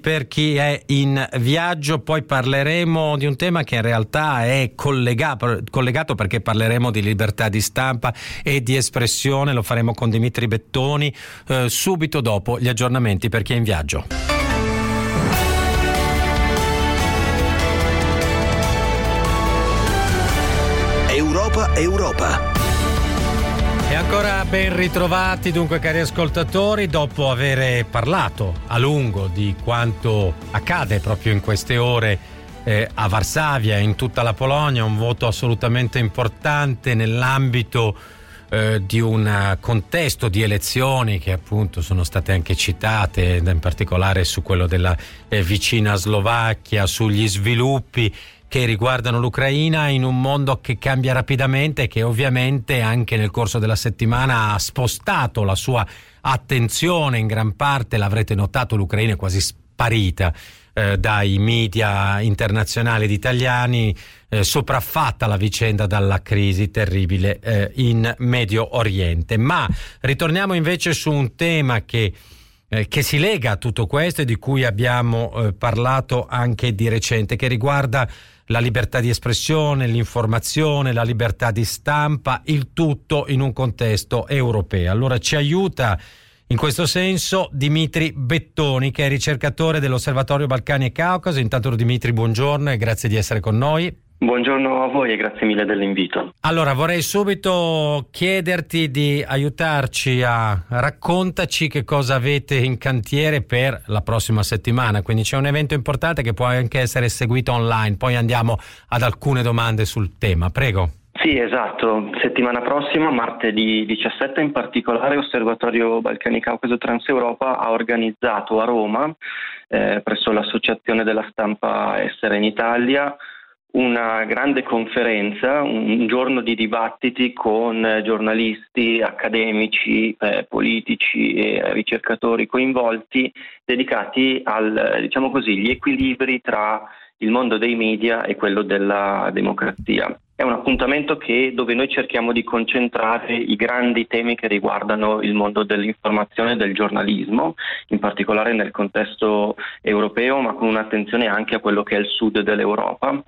per chi è in viaggio, poi parleremo di un tema che in realtà è collegato, collegato, perché parleremo di libertà di stampa e di espressione, lo faremo con Dimitri Bettoni eh, subito dopo gli aggiornamenti per chi è in viaggio. Europa Europa. E ancora ben ritrovati dunque cari ascoltatori dopo aver parlato a lungo di quanto accade proprio in queste ore eh, a Varsavia in tutta la Polonia, un voto assolutamente importante nell'ambito eh, di un contesto di elezioni che appunto sono state anche citate, in particolare su quello della eh, vicina Slovacchia, sugli sviluppi che riguardano l'Ucraina in un mondo che cambia rapidamente e che ovviamente anche nel corso della settimana ha spostato la sua attenzione in gran parte, l'avrete notato, l'Ucraina è quasi sparita eh, dai media internazionali ed italiani, eh, sopraffatta la vicenda dalla crisi terribile eh, in Medio Oriente. Ma ritorniamo invece su un tema che eh, che si lega a tutto questo e di cui abbiamo eh, parlato anche di recente, che riguarda la libertà di espressione, l'informazione, la libertà di stampa, il tutto in un contesto europeo. Allora ci aiuta in questo senso Dimitri Bettoni, che è ricercatore dell'Osservatorio Balcani e Caucaso. Intanto Dimitri, buongiorno e grazie di essere con noi. Buongiorno a voi e grazie mille dell'invito. Allora, vorrei subito chiederti di aiutarci a raccontaci che cosa avete in cantiere per la prossima settimana. Quindi c'è un evento importante che può anche essere seguito online, poi andiamo ad alcune domande sul tema. Prego. Sì, esatto. Settimana prossima, martedì 17, in particolare Osservatorio Balcani Caucaso Transeuropa ha organizzato a Roma, eh, presso l'Associazione della Stampa Estera in Italia, una grande conferenza, un giorno di dibattiti con giornalisti, accademici, eh, politici e ricercatori coinvolti dedicati al, diciamo così, gli equilibri tra il mondo dei media e quello della democrazia. È un appuntamento che, dove noi cerchiamo di concentrare i grandi temi che riguardano il mondo dell'informazione e del giornalismo, in particolare nel contesto europeo, ma con un'attenzione anche a quello che è il sud dell'Europa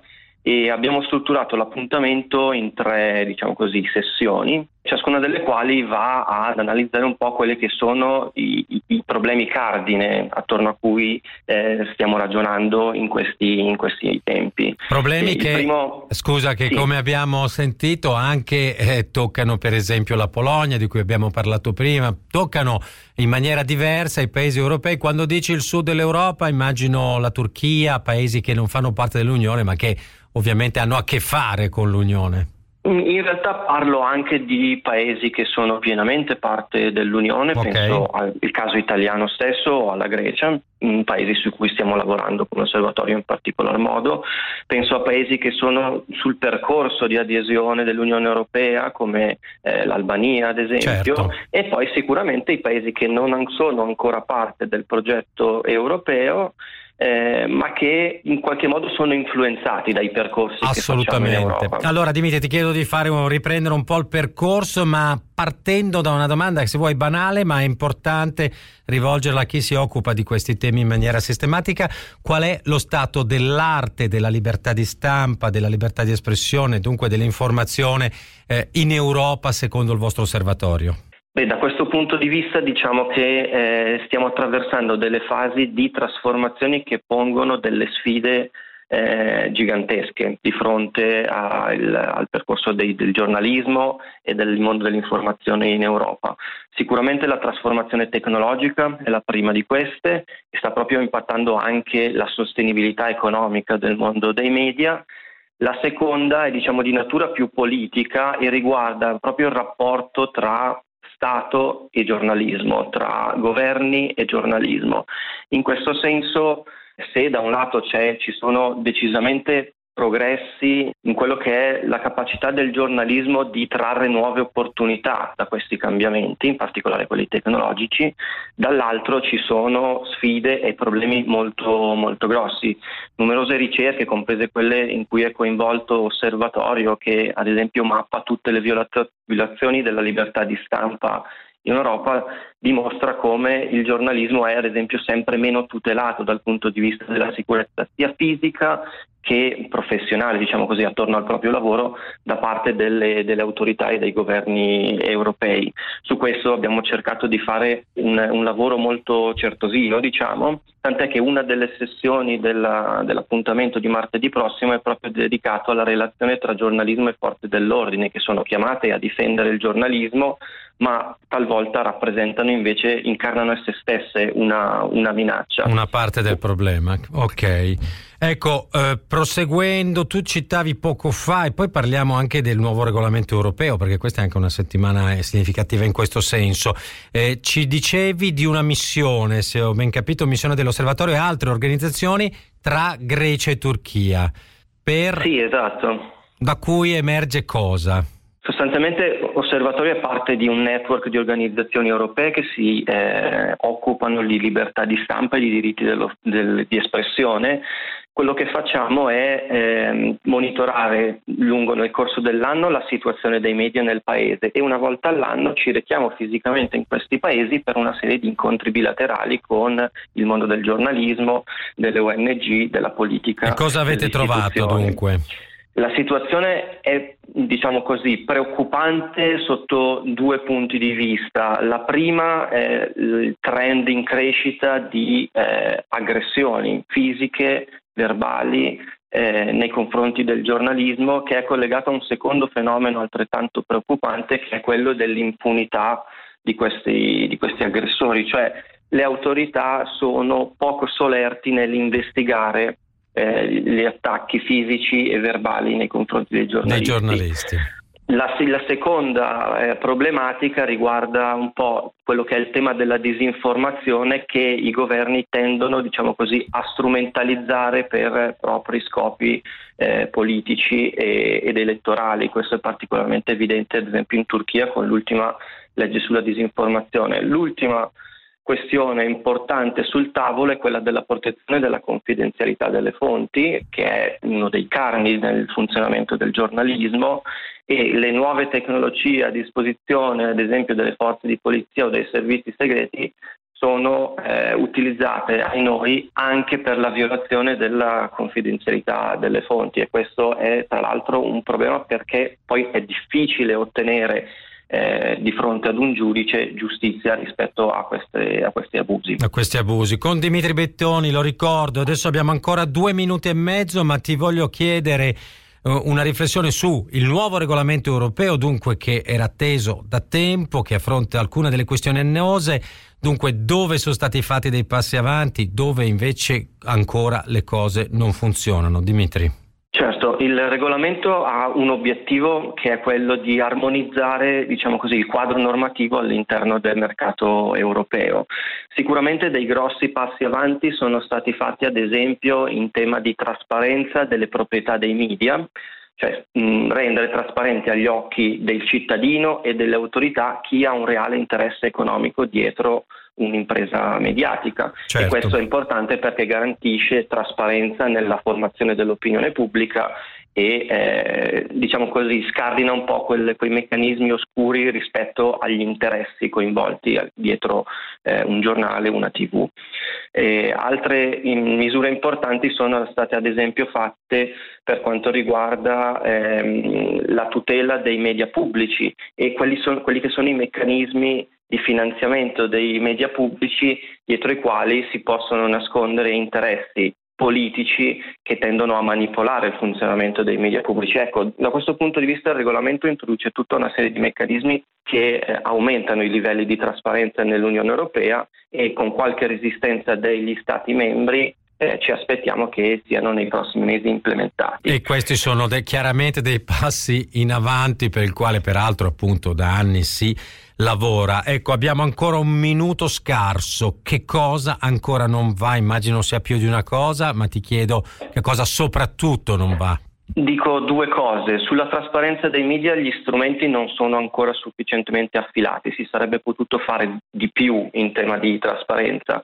e abbiamo strutturato l'appuntamento in tre diciamo così, sessioni, ciascuna delle quali va ad analizzare un po' quelli che sono i, i, problemi cardine attorno a cui eh, stiamo ragionando in questi, in questi tempi. Problemi che, primo... scusa, che sì. come abbiamo sentito anche eh, toccano per esempio la Polonia, di cui abbiamo parlato prima, toccano in maniera diversa i paesi europei. Quando dici il sud dell'Europa immagino la Turchia, paesi che non fanno parte dell'Unione ma che ovviamente hanno a che fare con l'Unione. In realtà parlo anche di paesi che sono pienamente parte dell'Unione, okay. penso al caso italiano stesso o alla Grecia, paesi su cui stiamo lavorando come osservatorio in particolar modo, penso a paesi che sono sul percorso di adesione dell'Unione Europea come eh, l'Albania ad esempio certo. e poi sicuramente i paesi che non sono ancora parte del progetto europeo eh, ma che in qualche modo sono influenzati dai percorsi Assolutamente. Allora Dimitri ti chiedo di fare un, riprendere un po' il percorso, ma partendo da una domanda che se vuoi banale, ma è importante rivolgerla a chi si occupa di questi temi in maniera sistematica, qual è lo stato dell'arte, della libertà di stampa, della libertà di espressione, dunque dell'informazione eh, in Europa secondo il vostro osservatorio? Beh, da questo punto di vista diciamo che eh, stiamo attraversando delle fasi di trasformazioni che pongono delle sfide eh, gigantesche di fronte al, al percorso dei, del giornalismo e del mondo dell'informazione in Europa. Sicuramente la trasformazione tecnologica è la prima di queste sta proprio impattando anche la sostenibilità economica del mondo dei media. La seconda è diciamo, di natura più politica e riguarda proprio il rapporto tra Stato e giornalismo, tra governi e giornalismo. In questo senso, se da un lato ci sono decisamente progressi in quello che è la capacità del giornalismo di trarre nuove opportunità da questi cambiamenti, in particolare quelli tecnologici, dall'altro ci sono sfide e problemi molto, molto grossi. Numerose ricerche, comprese quelle in cui è coinvolto Osservatorio, che ad esempio mappa tutte le violazioni della libertà di stampa in Europa dimostra come il giornalismo è ad esempio sempre meno tutelato dal punto di vista della sicurezza sia fisica che professionale, diciamo così, attorno al proprio lavoro da parte delle, delle, autorità e dei governi europei. Su questo abbiamo cercato di fare un, un lavoro molto certosino, diciamo, tant'è che una delle sessioni della, dell'appuntamento di martedì prossimo è proprio dedicato alla relazione tra giornalismo e forze dell'ordine, che sono chiamate a difendere il giornalismo ma talvolta rappresentano invece, incarnano esse stesse una, una minaccia. Una parte del problema, ok. Ecco, eh, proseguendo, tu citavi poco fa e poi parliamo anche del nuovo regolamento europeo, perché questa è anche una settimana significativa in questo senso. Eh, ci dicevi di una missione, se ho ben capito, missione dell'osservatorio e altre organizzazioni tra Grecia e Turchia. Per... Sì, esatto. Da cui emerge cosa? Sostanzialmente Osservatorio è parte di un network di organizzazioni europee che si eh, occupano di libertà di stampa e di diritti dello, del, di espressione. Quello che facciamo è eh, monitorare lungo nel corso dell'anno la situazione dei media nel paese e una volta all'anno ci rechiamo fisicamente in questi paesi per una serie di incontri bilaterali con il mondo del giornalismo, delle ONG, della politica. E cosa avete trovato dunque? La situazione è, diciamo così, preoccupante sotto due punti di vista. La prima è il trend in crescita di eh, aggressioni fisiche, verbali, eh, nei confronti del giornalismo, che è collegato a un secondo fenomeno altrettanto preoccupante, che è quello dell'impunità di questi, di questi aggressori, cioè le autorità sono poco solerti nell'investigare eh, gli attacchi fisici e verbali nei confronti dei giornalisti. Dei giornalisti. La, la, seconda eh, problematica riguarda un po' quello che è il tema della disinformazione che i governi tendono, diciamo così, a strumentalizzare per propri scopi eh, politici e, ed elettorali. Questo è particolarmente evidente, ad esempio, in Turchia con l'ultima legge sulla disinformazione. L'ultima questione importante sul tavolo è quella della protezione della confidenzialità delle fonti, che è uno dei carni nel funzionamento del giornalismo e le nuove tecnologie a disposizione, ad esempio delle forze di polizia o dei servizi segreti, sono eh, utilizzate ai noi anche per la violazione della confidenzialità delle fonti. E questo è tra l'altro un problema perché poi è difficile ottenere eh, di fronte ad un giudice giustizia rispetto a, queste, a, questi abusi. A questi abusi. Con Dimitri Bettoni, lo ricordo, adesso abbiamo ancora due minuti e mezzo, ma ti voglio chiedere eh, una riflessione su il nuovo regolamento europeo, dunque che era atteso da tempo, che affronta alcune delle questioni annose, dunque dove sono stati fatti dei passi avanti, dove invece ancora le cose non funzionano. Dimitri. Il regolamento ha un obiettivo che è quello di armonizzare diciamo così, il quadro normativo all'interno del mercato europeo. Sicuramente dei grossi passi avanti sono stati fatti ad esempio in tema di trasparenza delle proprietà dei media, cioè mh, rendere trasparente agli occhi del cittadino e delle autorità chi ha un reale interesse economico dietro un'impresa mediatica certo. e questo è importante perché garantisce trasparenza nella formazione dell'opinione pubblica e eh, diciamo così scardina un po' quelle, quei meccanismi oscuri rispetto agli interessi coinvolti dietro eh, un giornale, una tv. E altre misure importanti sono state ad esempio fatte per quanto riguarda ehm, la tutela dei media pubblici e quelli, sono, quelli che sono i meccanismi di finanziamento dei media pubblici dietro i quali si possono nascondere interessi politici che tendono a manipolare il funzionamento dei media pubblici. Ecco, da questo punto di vista il regolamento introduce tutta una serie di meccanismi che eh, aumentano i livelli di trasparenza nell'Unione Europea e con qualche resistenza degli Stati membri eh, ci aspettiamo che siano nei prossimi mesi implementati. E questi sono de- chiaramente dei passi in avanti per il quale peraltro appunto da anni si lavora. Ecco, abbiamo ancora un minuto scarso. Che cosa ancora non va? Immagino sia più di una cosa, ma ti chiedo che cosa soprattutto non va. Dico due cose. Sulla trasparenza dei media gli strumenti non sono ancora sufficientemente affilati, si sarebbe potuto fare di più in tema di trasparenza.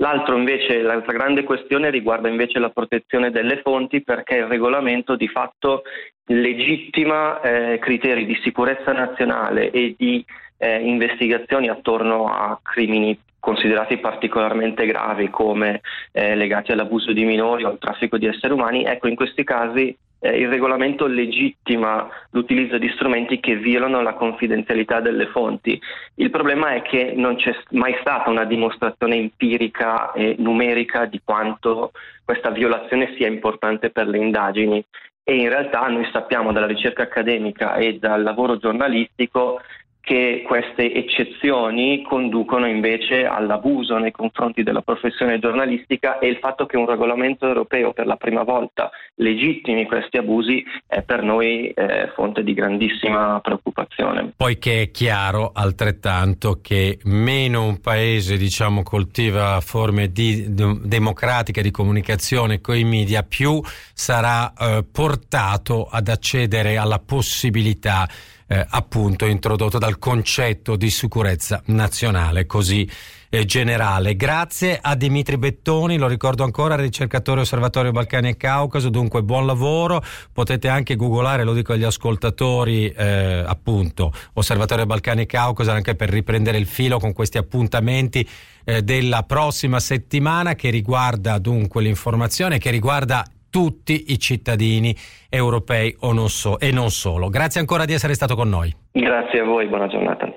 L'altro invece, l'altra grande questione riguarda invece la protezione delle fonti perché il regolamento di fatto legittima eh, criteri di sicurezza nazionale e di eh, investigazioni attorno a crimini considerati particolarmente gravi come eh, legati all'abuso di minori o al traffico di esseri umani, ecco in questi casi eh, il regolamento legittima l'utilizzo di strumenti che violano la confidenzialità delle fonti. Il problema è che non c'è mai stata una dimostrazione empirica e numerica di quanto questa violazione sia importante per le indagini e in realtà noi sappiamo dalla ricerca accademica e dal lavoro giornalistico che queste eccezioni conducono invece all'abuso nei confronti della professione giornalistica e il fatto che un regolamento europeo per la prima volta legittimi questi abusi è per noi eh, fonte di grandissima preoccupazione. Poiché è chiaro altrettanto che meno un paese diciamo, coltiva forme di, de, democratiche di comunicazione con i media, più sarà eh, portato ad accedere alla possibilità eh, appunto introdotto dal concetto di sicurezza nazionale così eh, generale. Grazie a Dimitri Bettoni, lo ricordo ancora, ricercatore Osservatorio Balcani e Caucaso, dunque buon lavoro, potete anche googolare, lo dico agli ascoltatori, eh, appunto, Osservatorio Balcani e Caucaso anche per riprendere il filo con questi appuntamenti eh, della prossima settimana che riguarda dunque l'informazione, che riguarda tutti i cittadini europei o non so, e non solo. Grazie ancora di essere stato con noi. Grazie a voi, buona giornata.